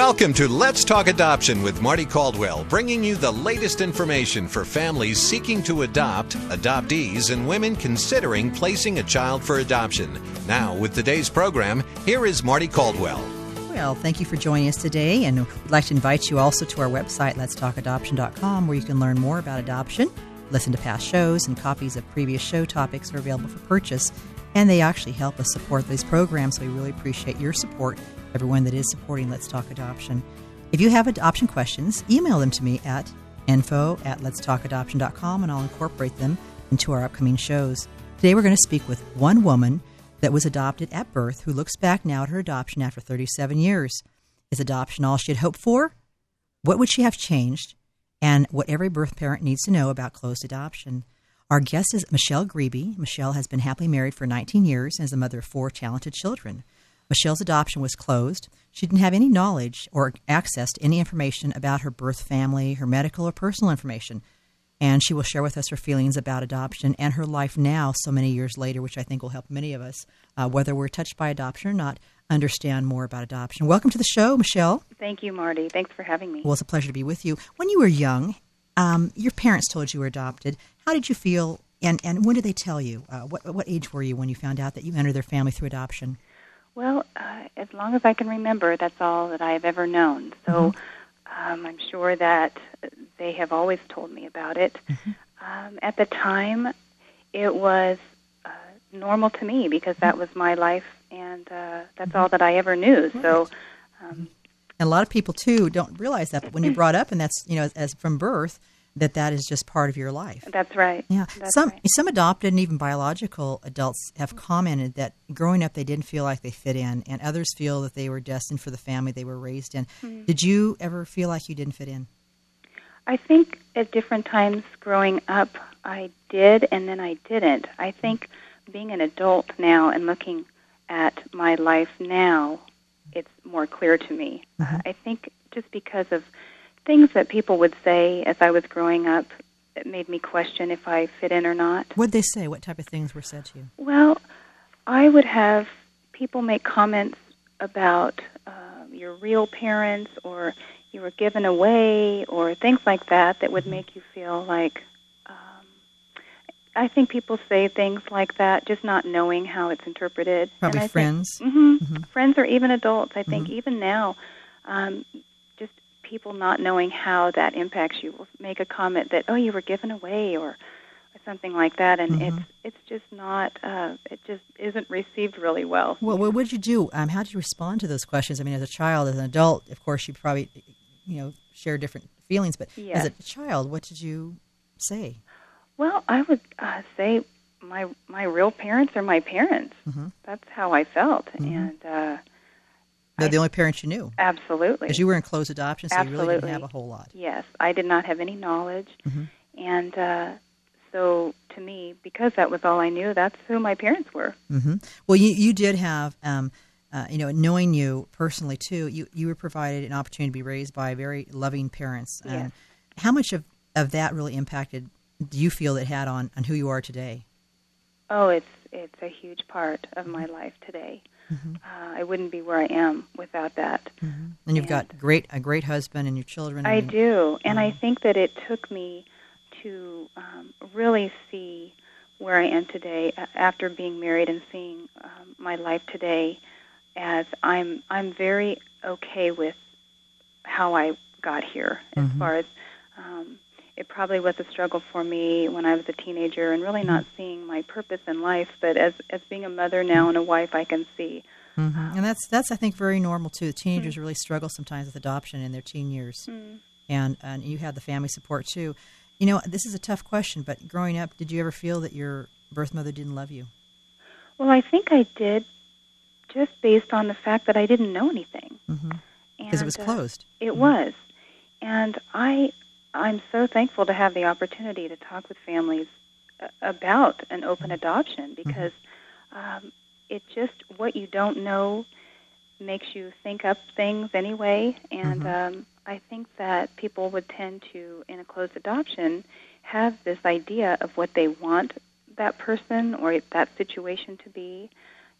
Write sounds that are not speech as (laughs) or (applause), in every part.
Welcome to Let's Talk Adoption with Marty Caldwell, bringing you the latest information for families seeking to adopt, adoptees, and women considering placing a child for adoption. Now, with today's program, here is Marty Caldwell. Well, thank you for joining us today, and we'd like to invite you also to our website, letstalkadoption.com, where you can learn more about adoption, listen to past shows, and copies of previous show topics are available for purchase. And they actually help us support these programs, so we really appreciate your support everyone that is supporting Let's Talk Adoption. If you have adoption questions, email them to me at info at letstalkadoption.com and I'll incorporate them into our upcoming shows. Today we're going to speak with one woman that was adopted at birth who looks back now at her adoption after 37 years. Is adoption all she had hoped for? What would she have changed? And what every birth parent needs to know about closed adoption. Our guest is Michele Grebe. Michele has been happily married for 19 years and is the mother of four talented children. Michele's adoption was closed. She didn't have any knowledge or access to any information about her birth family, her medical or personal information. And she will share with us her feelings about adoption and her life now, so many years later, which I think will help many of us, uh, whether we're touched by adoption or not, understand more about adoption. Welcome to the show, Michele. Thank you, Marty. Thanks for having me. Well, it's a pleasure to be with you. When you were young, um, your parents told you were adopted. How did you feel, and, and when did they tell you? Uh, what, what age were you when you found out that you entered their family through adoption? Well, uh, as long as I can remember, that's all that I have ever known. So mm-hmm. um, I'm sure that they have always told me about it. Mm-hmm. Um, at the time, it was uh, normal to me because that was my life, and uh, that's all that I ever knew. So. Um, and a lot of people too don't realize that, but when you're brought up, and that's you know as, as from birth, that that is just part of your life. That's right. Yeah. That's some right. some adopted and even biological adults have commented that growing up they didn't feel like they fit in, and others feel that they were destined for the family they were raised in. Mm-hmm. Did you ever feel like you didn't fit in? I think at different times growing up, I did, and then I didn't. I think being an adult now and looking at my life now, it's more clear to me. Mm-hmm. I think just because of things that people would say as I was growing up that made me question if I fit in or not. What'd they say? What type of things were said to you? Well, I would have people make comments about uh, your real parents or you were given away or things like that that would mm-hmm. make you feel like um, I think people say things like that just not knowing how it's interpreted. Probably friends. Think, mm-hmm, mm-hmm. Friends or even adults. I think mm-hmm. even now um, people not knowing how that impacts you will make a comment that oh you were given away or, something like that and mm-hmm. it's it's just not uh, it just isn't received really well well what did you do um, how did you respond to those questions i mean as a child as an adult of course you probably you know share different feelings but yes. as a child what did you say well i would uh, say my my real parents are my parents mm-hmm. that's how i felt mm-hmm. and uh they're the only parents you knew. Absolutely. Because you were in closed adoption, so Absolutely. you really didn't have a whole lot. Yes, I did not have any knowledge, mm-hmm. and uh, so to me, because that was all I knew, that's who my parents were. Mm-hmm. Well, you you did have. Um, uh, you know, knowing you personally too, you, you were provided an opportunity to be raised by very loving parents. Yes. And how much of, of that really impacted do you feel it had on, on who you are today? Oh, it's it's a huge part of my life today. Mm-hmm. Uh, I wouldn't be where I am without that. Mm-hmm. And you've and got great a great husband and your children. I, do, and I mm-hmm. think that it took me to um, really see where I am today uh, after being married and seeing um, my life today as I'm I'm very okay with how I got here as mm-hmm. far as um, it probably was a struggle for me when I was a teenager and really not seeing my purpose in life. But as as being a mother now and a wife, I can see. Mm-hmm. And that's that's I think very normal too. Teenagers mm-hmm. really struggle sometimes with adoption in their teen years, mm-hmm. and and you had the family support too. You know, this is a tough question, but growing up, did you ever feel that your birth mother didn't love you? Well, I think I did, just based on the fact that I didn't know anything. Because mm-hmm. it was uh, closed. Uh, it was, and I I'm so thankful to have the opportunity to talk with families uh, about an open adoption mm-hmm. because um, it just what you don't know makes you think up things anyway. And mm-hmm. um, I think that people would tend to, in a closed adoption, have this idea of what they want that person or that situation to be.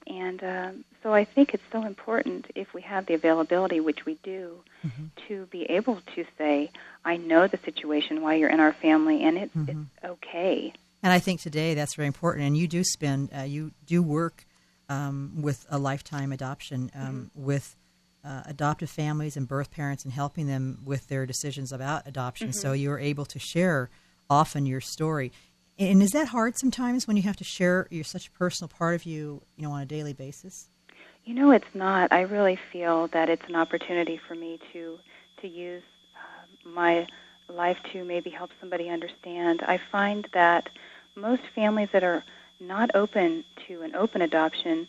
And um, so I think it's so important if we have the availability, which we do, Mm-hmm. to be able to say, "I know the situation why you're in our family, and it's Mm-hmm. it's okay." And I think today that's very important. And you do spend, uh, you do work um, with a lifetime adoption um, with uh, adoptive families and birth parents and helping them with their decisions about adoption. So you're able to share often your story. And is that hard sometimes when you have to share your such a personal part of you, you know, on a daily basis? You know, it's not. I really feel that it's an opportunity for me to to use uh, my life to maybe help somebody understand. I find that most families that are not open to an open adoption,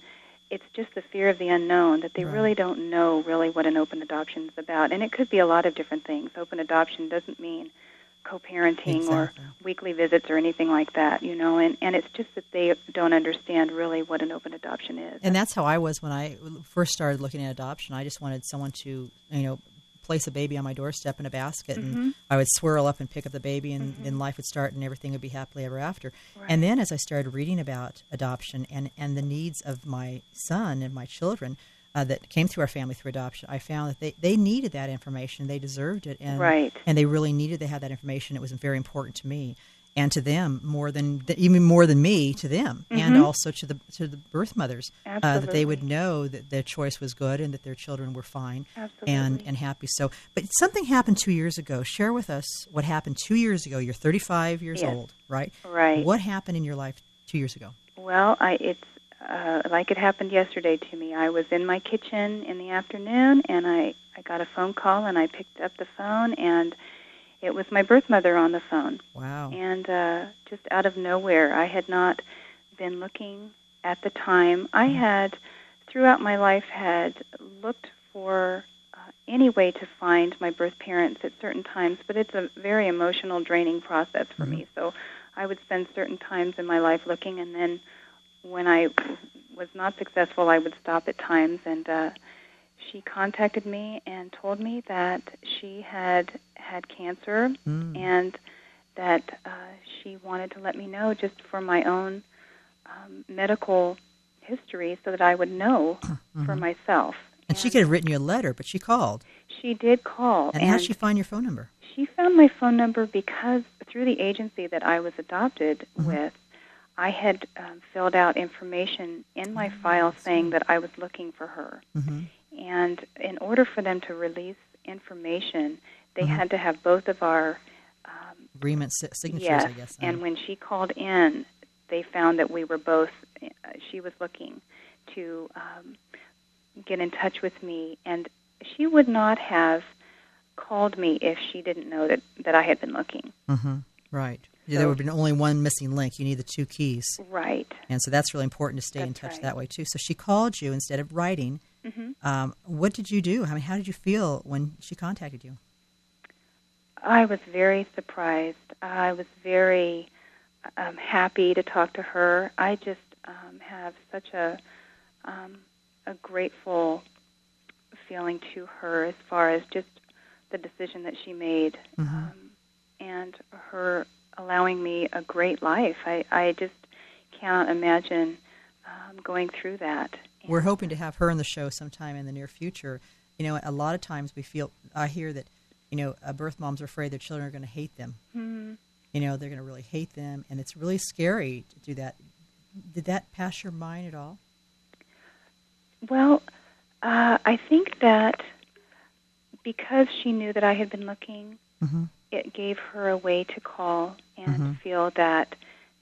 it's just the fear of the unknown that they Right. really don't know really what an open adoption is about. And it could be a lot of different things. Open adoption doesn't mean co-parenting or weekly visits or anything like that, you know, and, and it's just that they don't understand really what an open adoption is. And that's how I was when I first started looking at adoption. I just wanted someone to, you know, place a baby on my doorstep in a basket, and mm-hmm. I would swirl up and pick up the baby, and mm-hmm. then life would start, and everything would be happily ever after. And then, as I started reading about adoption and and the needs of my son and my children. Uh, that came through our family through adoption. I found that they, they needed that information. They deserved it, and Right. and they really needed to have that information. It was very important to me and to them more than th- even more than me to them, and also to the to the birth mothers uh, that they would know that their choice was good and that their children were fine and and happy. So, but something happened two years ago. Share with us what happened two years ago. You're 35 years Yes. old, right? Right. What happened in your life two years ago? Well, I it's uh, like it happened yesterday to me. I was in my kitchen in the afternoon, and I I got a phone call, and I picked up the phone, and it was my birth mother on the phone, Wow. and uh, just out of nowhere, I had not been looking at the time. I had throughout my life had looked for uh, any way to find my birth parents at certain times, but it's a very emotional, draining process for me. So I would spend certain times in my life looking, and then when I was not successful, I would stop at times. And uh, she contacted me and told me that she had had cancer Mm. and that uh, she wanted to let me know just for my own um, medical history so that I would know (clears throat) for myself. Mm-hmm. And she could have written you a letter, but she called. She did call. And how did she find your phone number? She found my phone number because through the agency that I was adopted with, I had um, filled out information in my file saying that I was looking for her. Mhm. And in order for them to release information, they had to have both of our um, Agreement si- signatures, yes. I guess. And when she called in, they found that we were both. Uh, she was looking to um, get in touch with me, and she would not have called me if she didn't know that that I had been looking. Mm-hmm. Right. So- there would have been only one missing link. You need the two keys. Right. And so that's really important to stay in touch right. that way too. So she called you instead of writing. hmm Um, what did you do? I mean, how did you feel when she contacted you? I was very surprised. I was very um, happy to talk to her. I just um, have such a um, a grateful feeling to her as far as just the decision that she made Mhm. um, and her allowing me a great life. I, I just cannot imagine um, going through that. We're hoping to have her on the show sometime in the near future. You know, a lot of times we feel, I hear that, you know, uh, birth moms are afraid their children are going to hate them. Mhm. You know, they're going to really hate them, and it's really scary to do that. Did that pass your mind at all? Well, uh, I think that because she knew that I had been looking, Mm-hmm. It gave her a way to call and Mhm. feel that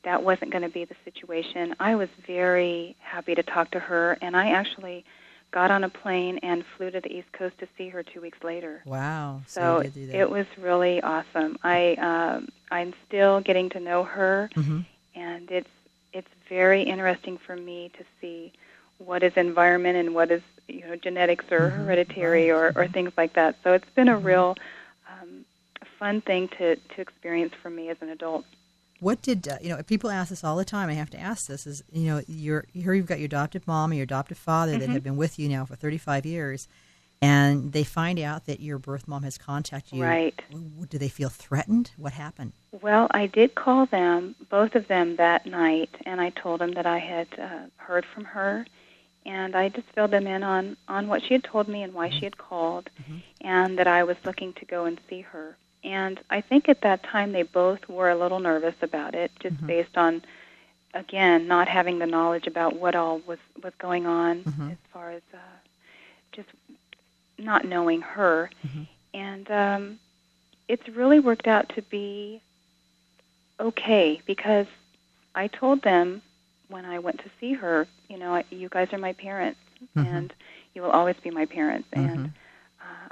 that wasn't going to be the situation. I was very happy to talk to her, and I actually got on a plane and flew to the East Coast to see her two weeks later. Wow. So did it was really awesome. I um, I'm still getting to know her, Mhm. and it's it's very interesting for me to see what is environment and what is you know genetics or Mhm, hereditary or, or things like that. So it's been a Mhm. real fun thing to to experience for me as an adult. What did uh, you know? People ask this all the time. I have to ask this: is you know, you're here. You've got your adoptive mom and your adoptive father that Mm-hmm. have been with you now for 35 years, and they find out that your birth mom has contacted you. Right. Do they feel threatened? What happened? Well, I did call them, both of them, that night, and I told them that I had uh, heard from her, and I just filled them in on on what she had told me and why she had called, and that I was looking to go and see her. And I think at that time they both were a little nervous about it, just Mhm. based on again not having the knowledge about what all was was going on Mhm. as far as uh, just not knowing her. Mhm. And um, it's really worked out to be okay because I told them when I went to see her, you know, you guys are my parents, Mhm. and you will always be my parents. And Mhm. uh,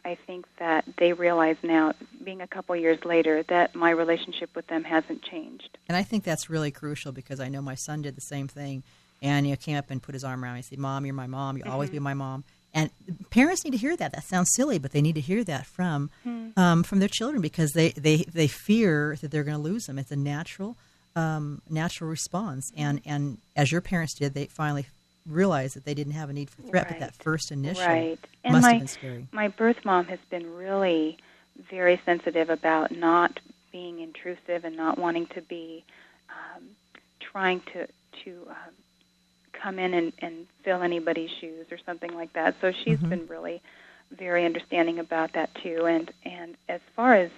I think that they realize now, being a couple years later, that my relationship with them hasn't changed. And I think that's really crucial because I know my son did the same thing. And he came up and put his arm around me and said, Mom, you're my mom. You'll always be my mom. And parents need to hear that. That sounds silly, but they need to hear that from um, from their children because they, they, they fear that they're going to lose them. It's a natural um, natural response. And, and as your parents did, they finally realized that they didn't have a need for threat, but that first initial Right. And must my have been scary. my birth mom has been really very sensitive about not being intrusive and not wanting to be um, trying to to um, come in and, and fill anybody's shoes or something like that. So she's Mhm. been really very understanding about that too. And and as far as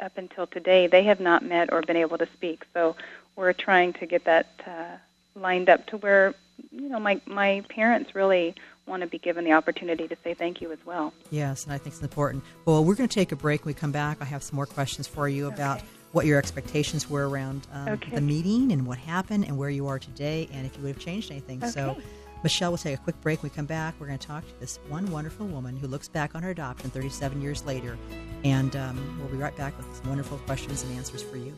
up until today, they have not met or been able to speak. So we're trying to get that uh, lined up to where you know my my parents really want to be given the opportunity to say thank you as well. Yes, and I think it's important. Well, we're going to take a break. When we come back, I have some more questions for you about what your expectations were around um, Okay. the meeting and what happened and where you are today and if you would have changed anything. So, Michele, we'll take a quick break. When we come back, we're going to talk to this one wonderful woman who looks back on her adoption 37 years later. And um, we'll be right back with some wonderful questions and answers for you.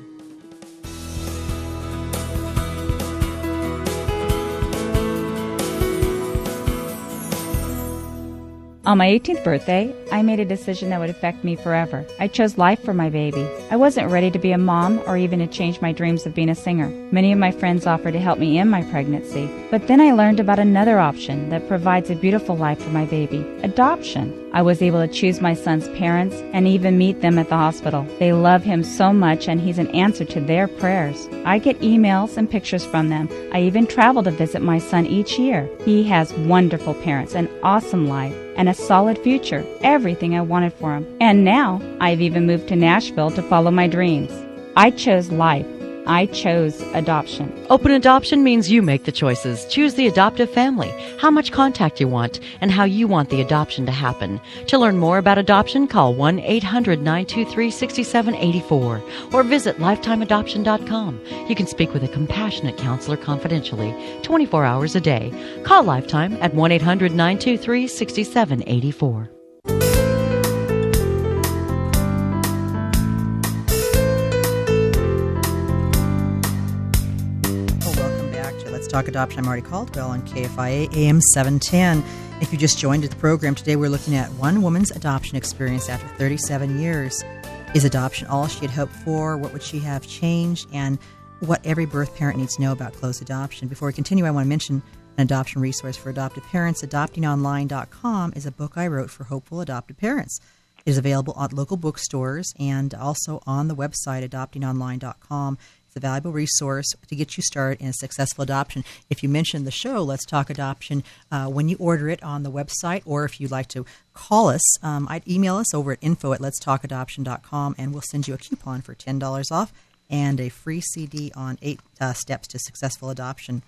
On my 18th birthday, I made a decision that would affect me forever. I chose life for my baby. I wasn't ready to be a mom or even to change my dreams of being a singer. Many of my friends offered to help me in my pregnancy, but then I learned about another option that provides a beautiful life for my baby adoption. I was able to choose my son's parents and even meet them at the hospital. They love him so much, and he's an answer to their prayers. I get emails and pictures from them. I even travel to visit my son each year. He has wonderful parents, an awesome life, and a solid future. Everything I wanted for him. And now I've even moved to Nashville to follow my dreams. I chose life. I chose adoption. Open adoption means you make the choices. Choose the adoptive family, how much contact you want, and how you want the adoption to happen. To learn more about adoption, call 1 800 923 6784 or visit lifetimeadoption.com. You can speak with a compassionate counselor confidentially 24 hours a day. Call Lifetime at 1 800 923 6784. Talk Adoption. I'm Marty Caldwell on KFIA AM 710. If you just joined the program today, we're looking at one woman's adoption experience after 37 years. Is adoption all she had hoped for? What would she have changed? And what every birth parent needs to know about closed adoption. Before we continue, I want to mention an adoption resource for adoptive parents. AdoptingOnline.com is a book I wrote for hopeful adoptive parents. It is available at local bookstores and also on the website adoptingonline.com. It's a valuable resource to get you started in a successful adoption. If you mention the show, Let's Talk Adoption, uh, when you order it on the website, or if you'd like to call us, um, I'd email us over at info at letstalkadoption.com and we'll send you a coupon for $10 off and a free CD on eight uh, steps to successful adoption.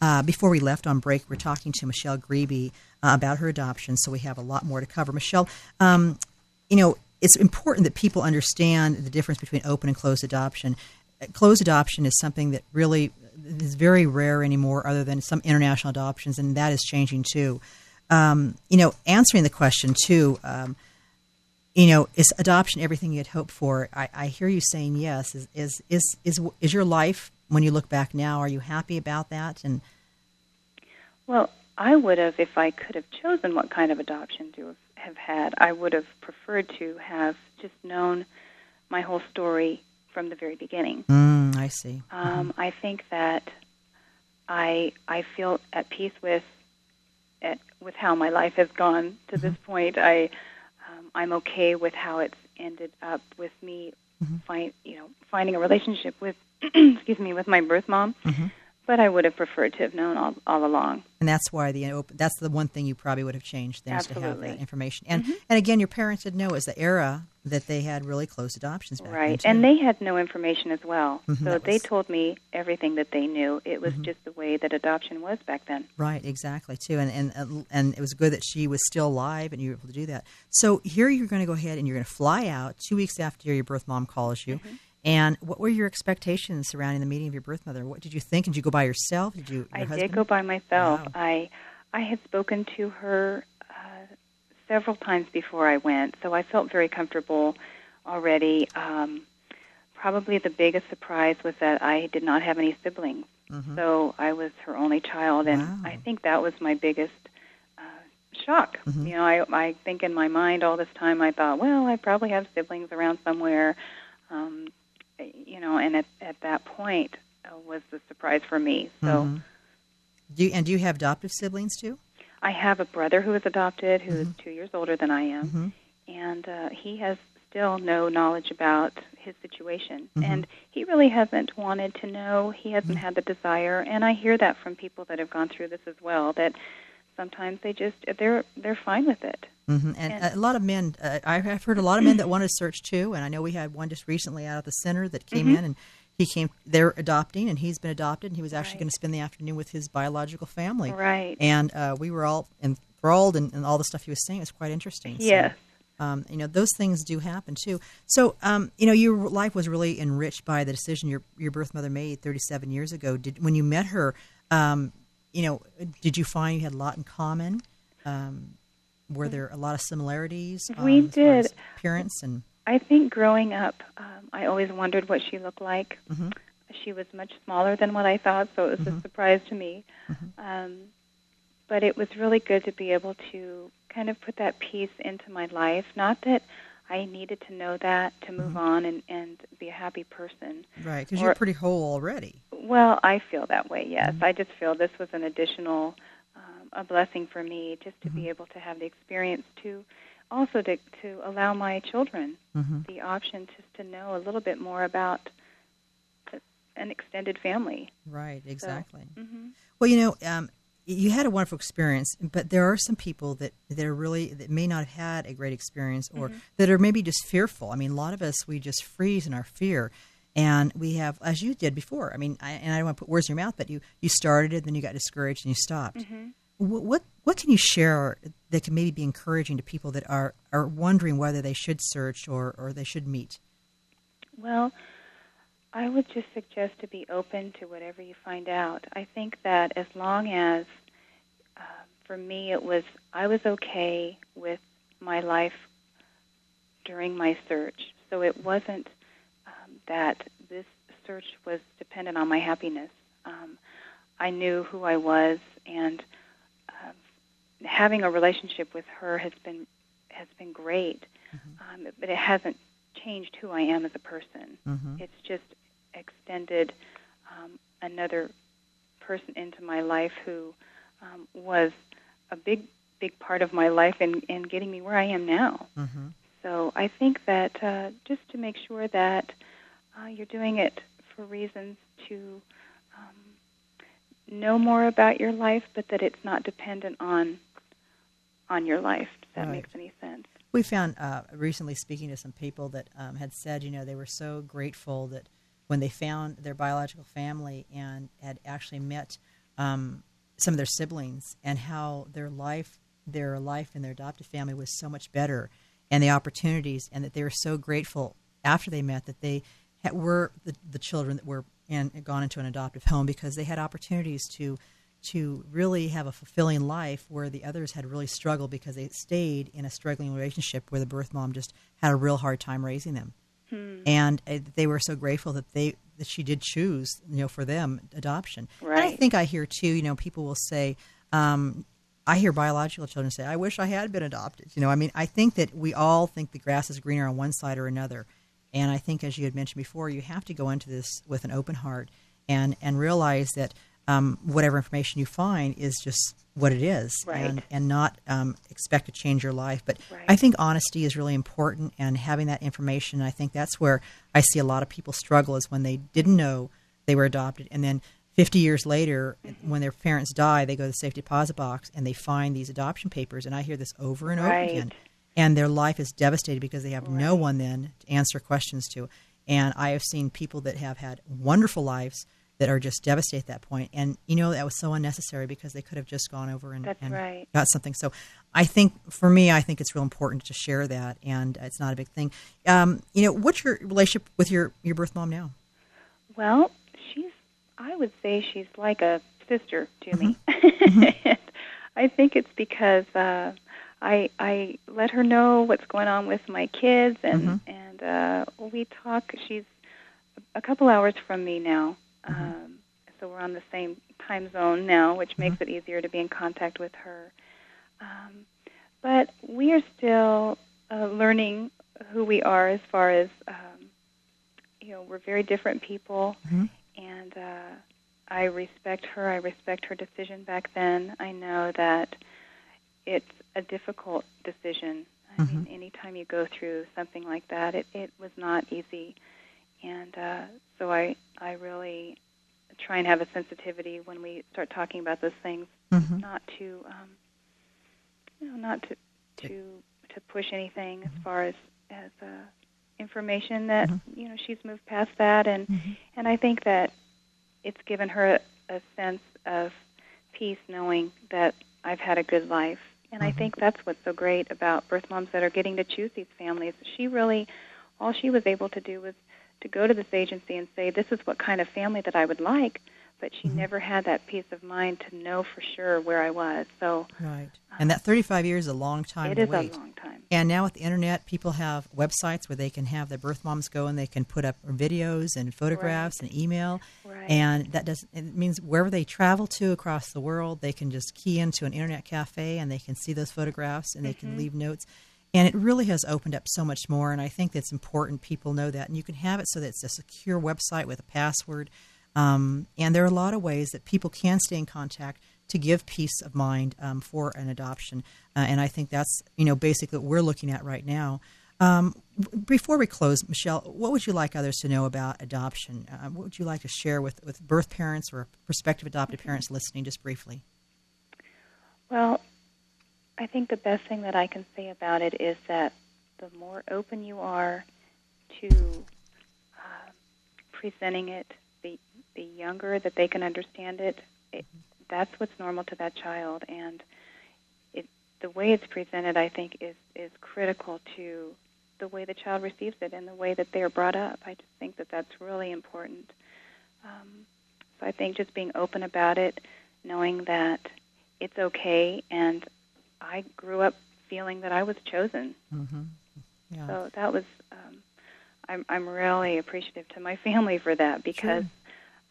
Uh, before we left on break, we're talking to Michele Grebe uh, about her adoption, so we have a lot more to cover. Michele, um, you know, it's important that people understand the difference between open and closed adoption. Closed adoption is something that really is very rare anymore, other than some international adoptions, and that is changing too. Um, you know, answering the question too, um, you know, is adoption everything you had hoped for? I, I hear you saying yes. Is, is is is is your life when you look back now? Are you happy about that? And Well, I would have, if I could have chosen what kind of adoption to have had, I would have preferred to have just known my whole story from the very beginning. mm, I see. Um, I think that I I feel at peace with at, with how my life has gone to this point. I um, I'm okay with how it's ended up with me Mhm. find you know finding a relationship with (clears throat) excuse me with my birth mom. Mhm. But I would have preferred to have known all, all along. And that's why the open, that's the one thing you probably would have changed things to have that information. And and again, your parents didn't know it was the era that they had really closed adoptions back Right, and they had no information as well. Mhm, so that they was- told me everything that they knew. It was Mhm. just the way that adoption was back then. Right, exactly, too, and and and it was good that she was still alive and you were able to do that. So here you're going to go ahead and you're going to fly out two weeks after your birth mom calls you. Mm-hmm. And what were your expectations surrounding the meeting of your birth mother? What did you think? Did you go by yourself? Did you? Your I husband? did go by myself. Wow. I I had spoken to her uh, several times before I went, so I felt very comfortable already. Um, probably the biggest surprise was that I did not have any siblings, Mhm. so I was her only child, and Wow. I think that was my biggest uh, shock. Mhm. You know, I I think in my mind all this time I thought, well, I probably have siblings around somewhere. Um, you know, and at at that point uh, was the surprise for me. So. Mhm. Do you, and do you have adoptive siblings too? I have a brother who is adopted, who is Mhm. two years older than I am, Mhm. and uh, he has still no knowledge about his situation, Mhm. and he really hasn't wanted to know. He hasn't Mhm. had the desire, and I hear that from people that have gone through this as well. That sometimes they just they're they're fine with it. hmm And, And- a lot of men, uh, I've heard a lot of men that wanted to search too. And I know we had one just recently out of the center that came Mhm. in and he came, they're adopting and he's been adopted and he was actually Right. going to spend the afternoon with his biological family. Right. And uh, we were all enthralled and, and all the stuff he was saying was quite interesting. So, Yes. um, you know, those things do happen too. So, um, you know, your life was really enriched by the decision your, your birth mother made 37 years ago. Did, when you met her, um, you know, did you find you had a lot in common? Um, were there a lot of similarities? um, We did. appearance and I think growing up, um, I always wondered what she looked like. Mhm. She was much smaller than what I thought, so it was Mhm. a surprise to me. Mhm. Um, but it was really good to be able to kind of put that piece into my life. Not that I needed to know that to move Mhm. on and, and be a happy person. right because you're pretty whole already. Well, I feel that way. Yes, Mhm. I just feel this was an additional, um, a blessing for me, just to Mhm. be able to have the experience to, also to to allow my children hmm the option just to know a little bit more about an extended family. Right, exactly. hmm Well, you know, um, you had a wonderful experience, but there are some people that that are really that may not have had a great experience, or Mm-hmm. that are maybe just fearful. I mean, a lot of us we just freeze in our fear, and we have, as you did before. I mean, I, and I don't want to put words in your mouth, but you you started it, then you got discouraged, and you stopped. Mm-hmm. What, what what can you share that can maybe be encouraging to people that are are wondering whether they should search or or they should meet? Well, I would just suggest to be open to whatever you find out. I think that as long as, uh, for me, it was I was okay with my life during my search, so it wasn't that this search was dependent on my happiness. Um, I knew who I was, and uh, having a relationship with her has been has been great, um, but it hasn't changed who I am as a person. Mm-hmm. It's just extended um, another person into my life who um, was a big, big part of my life in, in getting me where I am now. Mm-hmm. So I think that uh, just to make sure that uh, you're doing it for reasons to um, know more about your life, but that it's not dependent on on your life. If that Right. makes any sense. We found uh, recently speaking to some people that um, had said, you know, they were so grateful that when they found their biological family and had actually met um, some of their siblings and how their life, their life in their adopted family was so much better, and the opportunities, and that they were so grateful after they met that they had, were the, the children that were in, gone into an adoptive home because they had opportunities to to really have a fulfilling life where the others had really struggled because they stayed in a struggling relationship where the birth mom just had a real hard time raising them. Hmm. and uh, they were so grateful that they that she did choose you know for them adoption. And i think i hear too you know people will say um, i hear biological children say i wish i had been adopted. You know i mean i think that we all think the grass is greener on one side or another and i think as you had mentioned before you have to go into this with an open heart and and realize that um, whatever information you find is just what it is Right. and and not um, expect to change your life but Right. I think honesty is really important and having that information. I think that's where I see a lot of people struggle is when they didn't know they were adopted and then 50 years later, when their parents die, they go to the safe deposit box and they find these adoption papers. And I hear this over and right. over again. And their life is devastated because they have right. no one then to answer questions to. And I have seen people that have had wonderful lives that are just devastated at that point. And you know that was so unnecessary because they could have just gone over and, and right. got something. So I think for me, I think it's real important to share that, and it's not a big thing. Um, you know, what's your relationship with your your birth mom now? Well, she's I would say she's like a sister to mm-hmm. me. (laughs) Mm-hmm. I think it's because uh, I I let her know what's going on with my kids, and mm-hmm. and uh, we talk. She's a couple hours from me now Mm-hmm. Um, so we're on the same time zone now, which makes mm-hmm. it easier to be in contact with her. Um, but we are still uh, learning who we are as far as, um, you know, we're very different people. Mm-hmm. And uh, I respect her. I respect her decision back then. I know that it's a difficult decision. I mm-hmm. mean, anytime you go through something like that, it, it was not easy. And uh, so I, I really try and have a sensitivity when we start talking about those things, mm-hmm. not to, um, you know, not to to to push anything mm-hmm. as far as as uh, information that mm-hmm. you know she's moved past that, and mm-hmm. and I think that it's given her a, a sense of peace knowing that I've had a good life. And I Mm-hmm. think that's what's so great about birth moms that are getting to choose these families. She really, all she was able to do was to go to this agency and say, this is what kind of family that I would like, but she Mm-hmm. never had that peace of mind to know for sure where I was. So, right. And that 35 years is a long time it is wait. a long time. And now with the internet, people have websites where they can have their birth moms go and they can put up videos and photographs Right. and email. Right. And that does it means wherever they travel to across the world, they can just key into an internet cafe and they can see those photographs and they Mm-hmm. can leave notes. And it really has opened up so much more. And I think that's important. People know that. And you can have it so that it's a secure website with a password. Um, and there are a lot of ways that people can stay in contact to give peace of mind um, for an adoption. Uh, and I think that's you know basically what we're looking at right now. Um, before we close, Michele, what would you like others to know about adoption? Uh, what would you like to share with, with birth parents or prospective adopted parents listening, just briefly? Well, I think the best thing that I can say about it is that the more open you are to uh, presenting it, the the younger that they can understand it, it, that's what's normal to that child, and it the way it's presented, I think, is is critical to the way the child receives it and the way that they are brought up. I just think that that's really important. Um, so I think just being open about it, knowing that it's okay, and I grew up feeling that I was chosen. Mm-hmm. Yeah. So that was, um, I'm, I'm really appreciative to my family for that because Sure.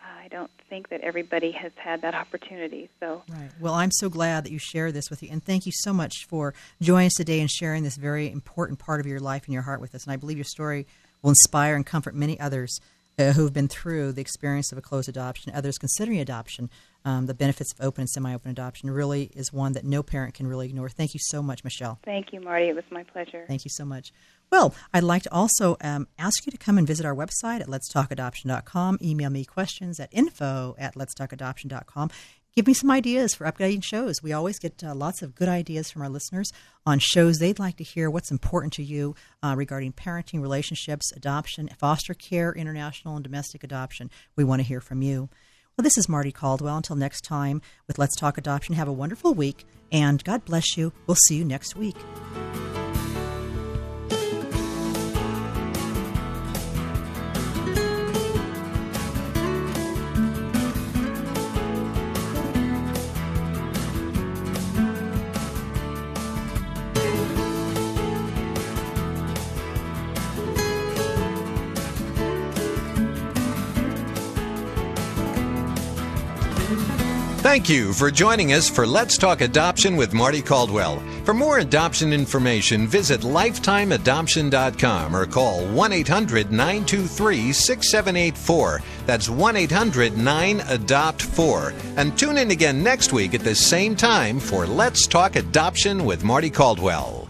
I don't think that everybody has had that opportunity. So Right. Well, I'm so glad that you share this with you, and thank you so much for joining us today and sharing this very important part of your life and your heart with us. And I believe your story will inspire and comfort many others uh, who have been through the experience of a closed adoption, others considering adoption. Um, the benefits of open and semi-open adoption really is one that no parent can really ignore. Thank you so much, Michele. thank you, Marty. It was my pleasure. Thank you so much. Well, I'd like to also um, ask you to come and visit our website at letstalkadoption.com. Email me questions at info at letstalkadoption.com. Give me some ideas for updating shows. We always get uh, lots of good ideas from our listeners on shows they'd like to hear, what's important to you uh, regarding parenting, relationships, adoption, foster care, international and domestic adoption. We want to hear from you. Well, this is Marty Caldwell. Until next time with Let's Talk Adoption, have a wonderful week, and God bless you. We'll see you next week. Thank you for joining us for Let's Talk Adoption with Marty Caldwell. For more adoption information, visit lifetimeadoption.com or call 1 800 923 6784. That's 1 800 9 Adopt 4. And tune in again next week at the same time for Let's Talk Adoption with Marty Caldwell.